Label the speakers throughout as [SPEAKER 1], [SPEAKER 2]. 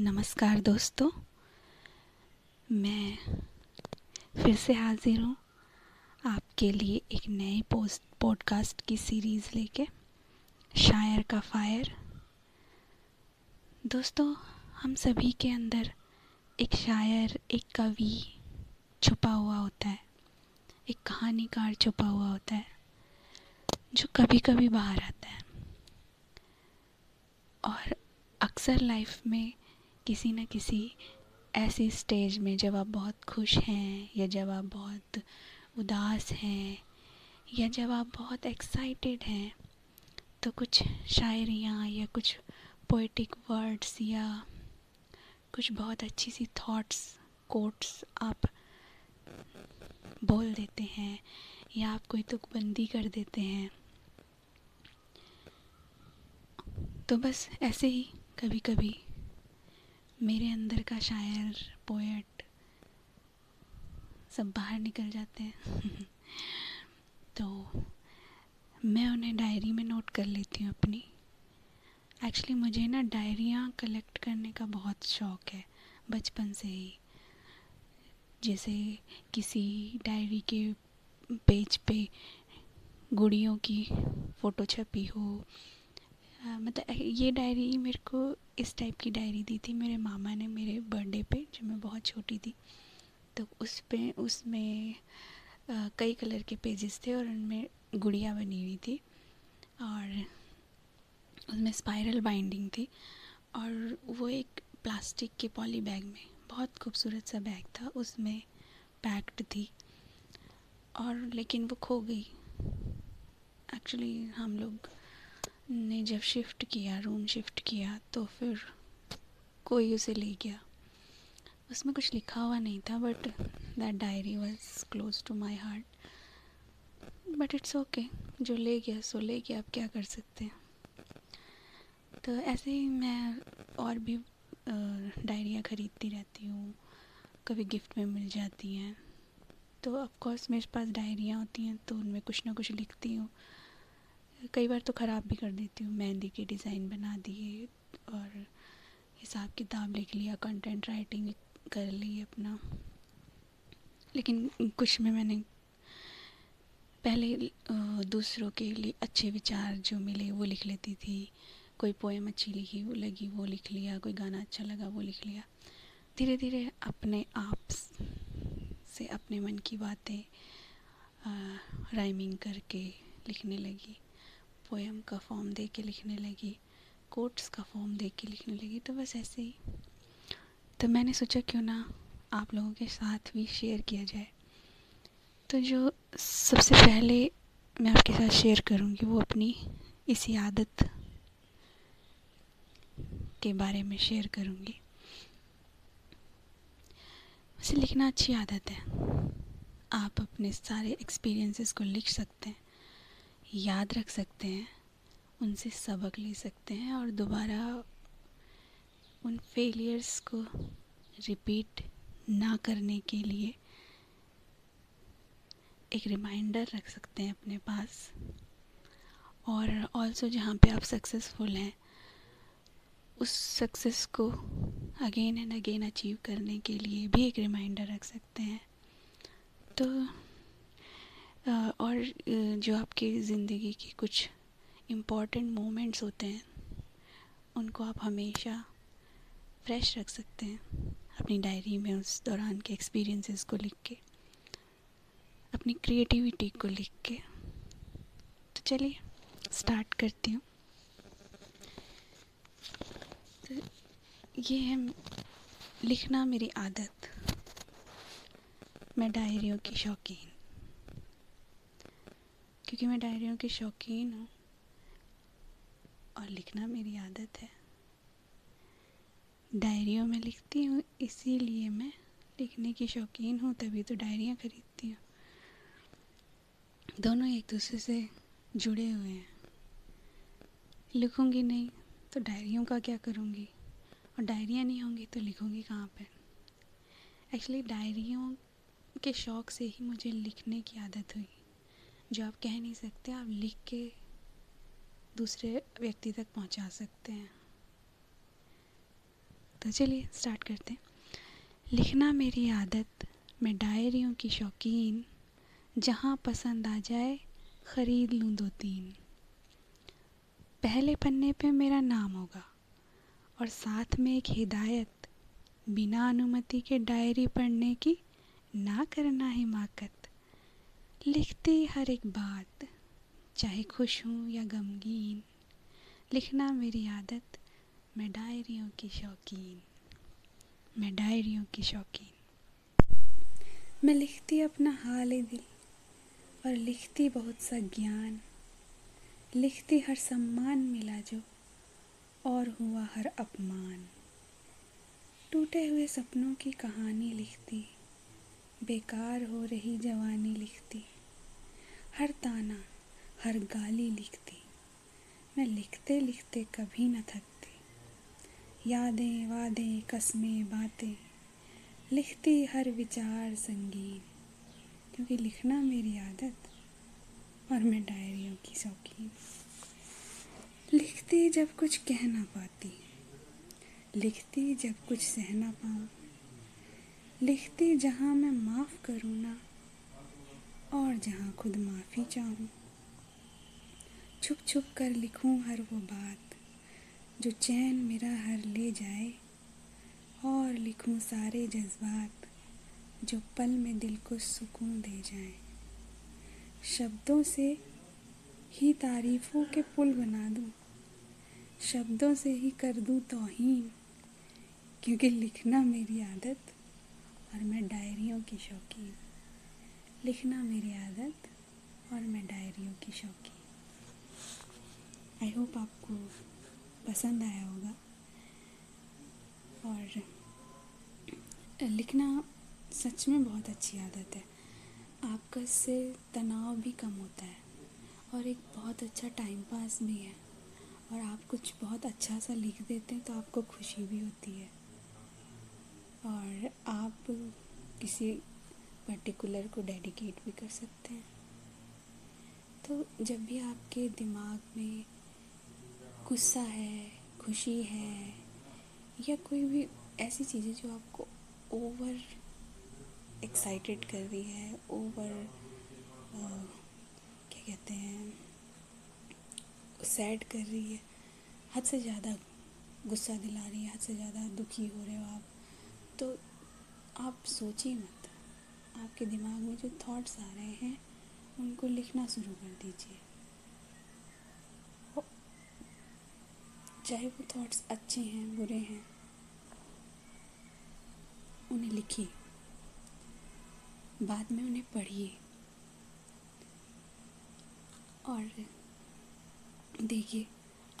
[SPEAKER 1] नमस्कार दोस्तों। मैं फिर से हाजिर हूँ आपके लिए एक नए पोस्ट पॉडकास्ट की सीरीज़ लेके, शायर का फायर। दोस्तों, हम सभी के अंदर एक शायर, एक कवि छुपा हुआ होता है, एक कहानीकार छुपा हुआ होता है, जो कभी कभी बाहर आता है। और अक्सर लाइफ में किसी न किसी ऐसी स्टेज में जब आप बहुत खुश हैं या जब आप बहुत उदास हैं या जब आप बहुत एक्साइटेड हैं तो कुछ शायरियाँ या कुछ पोइटिक वर्ड्स या कुछ बहुत अच्छी सी थॉट्स कोट्स आप बोल देते हैं या आप कोई तुकबंदी कर देते हैं तो बस ऐसे ही कभी कभी मेरे अंदर का शायर पोएट सब बाहर निकल जाते हैं। तो मैं उन्हें डायरी में नोट कर लेती हूँ अपनी। एक्चुअली मुझे ना डायरियाँ कलेक्ट करने का बहुत शौक़ है, बचपन से ही। जैसे किसी डायरी के पेज पे गुड़ियों की फ़ोटो छपी हो मतलब ये डायरी मेरे को इस टाइप की डायरी दी थी, मेरे मामा ने मेरे बर्थडे पे, जब मैं बहुत छोटी थी तो उस पे, उसमें कई कलर के पेजेस थे और उनमें गुड़िया बनी हुई थी और उसमें स्पाइरल बाइंडिंग थी और वो एक प्लास्टिक के पॉली बैग में, बहुत खूबसूरत सा बैग था, उसमें पैक्ड थी और लेकिन वो खो गई। एक्चुअली हम लोग ने जब शिफ्ट किया रूम शिफ्ट किया तो फिर कोई उसे ले गया। उसमें कुछ लिखा हुआ नहीं था but that diary was close to my heart but it's okay जो ले गया, सो ले गया आप क्या कर सकते हैं? तो ऐसे ही मैं और भी डायरियाँ ख़रीदती रहती हूँ। कभी गिफ्ट में मिल जाती हैं। तो ऑफकोर्स मेरे पास डायरियाँ होती हैं तो उनमें कुछ ना कुछ लिखती हूँ। कई बार तो ख़राब भी कर देती हूँ। मेहंदी के डिज़ाइन बना दिए और हिसाब किताब लिख लिया कंटेंट राइटिंग कर ली अपना। लेकिन कुछ में मैंने पहले दूसरों के लिए अच्छे विचार जो मिले वो लिख लेती थी। कोई पोएम अच्छी लिखी, वो लगी, वो लिख लिया। कोई गाना अच्छा लगा, वो लिख लिया। धीरे धीरे अपने आप से, अपने मन की बातें राइमिंग करके लिखने लगी। पोएम का फॉर्म दे के लिखने लगी कोट्स का फॉर्म दे के लिखने लगी तो बस ऐसे ही। तो मैंने सोचा क्यों ना आप लोगों के साथ भी शेयर किया जाए। तो जो सबसे पहले मैं आपके साथ शेयर करूँगी वो अपनी इसी आदत के बारे में शेयर करूँगी। वैसे लिखना अच्छी आदत है। आप अपने सारे एक्सपीरियंसेस को लिख सकते हैं। याद रख सकते हैं, उनसे सबक ले सकते हैं और दोबारा उन फेलियर्स को रिपीट ना करने के लिए एक रिमाइंडर रख सकते हैं अपने पास। और ऑल्सो जहाँ पे आप सक्सेसफुल हैं, उस सक्सेस को अगेन एंड अगेन अचीव करने के लिए भी एक रिमाइंडर रख सकते हैं। तो और जो आपकी ज़िंदगी की कुछ इंपॉर्टेंट मोमेंट्स होते हैं, उनको आप हमेशा फ्रेश रख सकते हैं। अपनी डायरी में उस दौरान के एक्सपीरियंसेस को लिख के, अपनी क्रिएटिविटी को लिख के। तो चलिए स्टार्ट करती हूँ। तो ये है लिखना मेरी आदत। मैं डायरियों की शौकीन। क्योंकि मैं डायरियों की शौकीन हूँ। और लिखना मेरी आदत है। डायरियों में लिखती हूँ, इसीलिए मैं लिखने की शौकीन हूँ, तभी तो डायरियाँ खरीदती हूँ। दोनों एक दूसरे से जुड़े हुए हैं। लिखूँगी नहीं तो डायरियों का क्या करूँगी? और डायरियाँ नहीं होंगी तो लिखूँगी कहाँ पर एक्चुअली डायरियों के शौक़ से ही मुझे लिखने की आदत हुई। जो आप कह नहीं सकते, आप लिख के दूसरे व्यक्ति तक पहुँचा सकते हैं। तो चलिए स्टार्ट करते हैं। लिखना मेरी आदत, मैं डायरियों की शौकीन, जहाँ पसंद आ जाए, ख़रीद लूँ दो तीन। पहले पन्ने पे मेरा नाम होगा, और साथ में एक हिदायत, बिना अनुमति के डायरी पढ़ने की ना करना हिमाकत लिखती हर एक बात, चाहे खुश हूँ या गमगीन। लिखना मेरी आदत, मैं डायरियों की शौकीन। मैं डायरियों की शौकीन। मैं लिखती अपना हाल दिल, और लिखती बहुत सा ज्ञान। लिखती हर सम्मान मिला जो, और हुआ हर अपमान। टूटे हुए सपनों की कहानी लिखती, बेकार हो रही जवानी लिखती। हर ताना हर गाली लिखती। मैं लिखते लिखते कभी न थकती। यादें, वादें, कस्में, बातें, लिखती हर विचार संगीन। क्योंकि लिखना मेरी आदत और मैं डायरियों की शौकीन। लिखती जब कुछ कह ना पाती। लिखती जब कुछ सह ना पाऊँ। लिखती जहाँ मैं माफ़ करूँ ना और जहाँ खुद माफ़ी चाहूँ। छुप छुप कर लिखूं हर वो बात, जो चैन मेरा हर ले जाए। और लिखूं सारे जज्बात, जो पल में दिल को सुकून दे जाए। शब्दों से ही तारीफ़ों के पुल बना दूँ। शब्दों से ही कर दूँ तोहीन, क्योंकि लिखना मेरी आदत और मैं डायरियों की शौकीन। लिखना मेरी आदत और मैं डायरियों की शौकी आई होप आपको पसंद आया होगा। और लिखना सच में बहुत अच्छी आदत है। आपका इससे तनाव भी कम होता है और एक बहुत अच्छा टाइम पास भी है। और आप कुछ बहुत अच्छा सा लिख देते हैं तो आपको खुशी भी होती है। और आप किसी पर्टिकुलर को डेडिकेट भी कर सकते हैं। तो जब भी आपके दिमाग में गुस्सा है, खुशी है, या कोई भी ऐसी चीज़ें जो आपको ओवर एक्साइटेड कर रही है ओवर क्या कहते हैं सैड कर रही है, हद से ज़्यादा गुस्सा दिला रही है, हद से ज़्यादा दुखी हो रहे हो आप तो आप सोचिए मत। आपके दिमाग में जो थॉट्स आ रहे हैं, उनको लिखना शुरू कर दीजिए। चाहे वो थॉट्स अच्छे हैं, बुरे हैं, उन्हें लिखिए। बाद में उन्हें पढ़िए। और देखिए,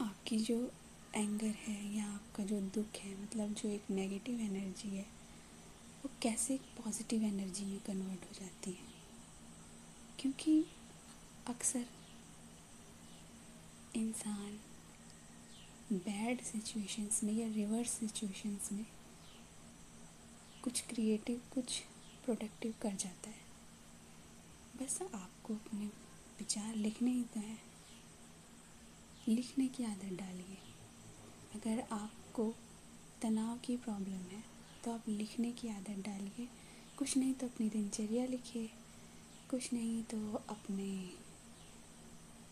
[SPEAKER 1] आपकी जो एंगर है या आपका जो दुख है मतलब जो एक नेगेटिव एनर्जी है वो कैसे पॉजिटिव एनर्जी में कन्वर्ट हो जाती है? क्योंकि अक्सर इंसान बैड सिचुएशंस में या रिवर्स सिचुएशंस में कुछ क्रिएटिव कुछ प्रोडक्टिव कर जाता है। बस आपको अपने विचार लिखने ही तो है। लिखने की आदत डालिए। अगर आपको तनाव की प्रॉब्लम है तो आप लिखने की आदत डालिए कुछ नहीं तो अपनी दिनचर्या लिखिए कुछ नहीं तो अपने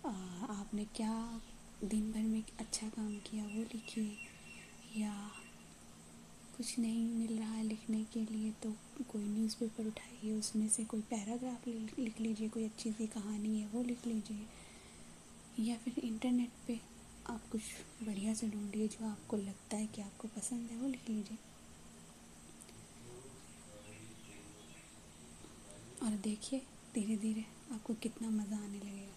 [SPEAKER 1] आ, आपने क्या दिन भर में अच्छा काम किया वो लिखिए या कुछ नहीं मिल रहा है लिखने के लिए तो कोई न्यूज़पेपर उठाइए उसमें से कोई पैराग्राफ लिख लीजिए कोई अच्छी सी कहानी है वो लिख लीजिए या फिर इंटरनेट पे आप कुछ बढ़िया से ढूंढिए जो आपको लगता है कि आपको पसंद है वो लिख लीजिए। और देखिए, धीरे धीरे आपको कितना मज़ा आने लगेगा।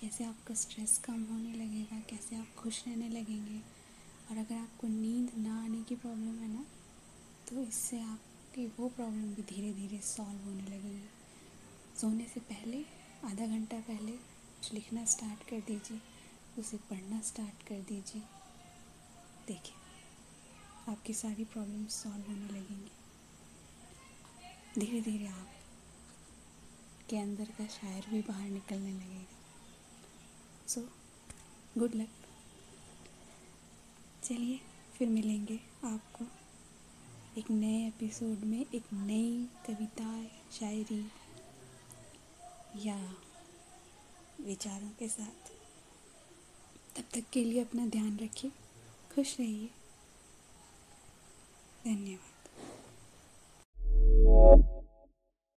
[SPEAKER 1] कैसे आपका स्ट्रेस कम होने लगेगा, कैसे आप खुश रहने लगेंगे। और अगर आपको नींद ना आने की प्रॉब्लम है ना तो इससे आपकी वो प्रॉब्लम भी धीरे धीरे सॉल्व होने लगेगी। सोने से पहले, आधा घंटा पहले कुछ लिखना स्टार्ट कर दीजिए, उसे पढ़ना स्टार्ट कर दीजिए। देखिए, आपकी सारी प्रॉब्लम सॉल्व होने लगेंगी। धीरे धीरे आप के अंदर का शायर भी बाहर निकलने लगेगा। सो गुड लक चलिए, फिर मिलेंगे आपको एक नए एपिसोड में एक नई कविता, शायरी या विचारों के साथ। तब तक के लिए अपना ध्यान रखिए, खुश रहिए। धन्यवाद।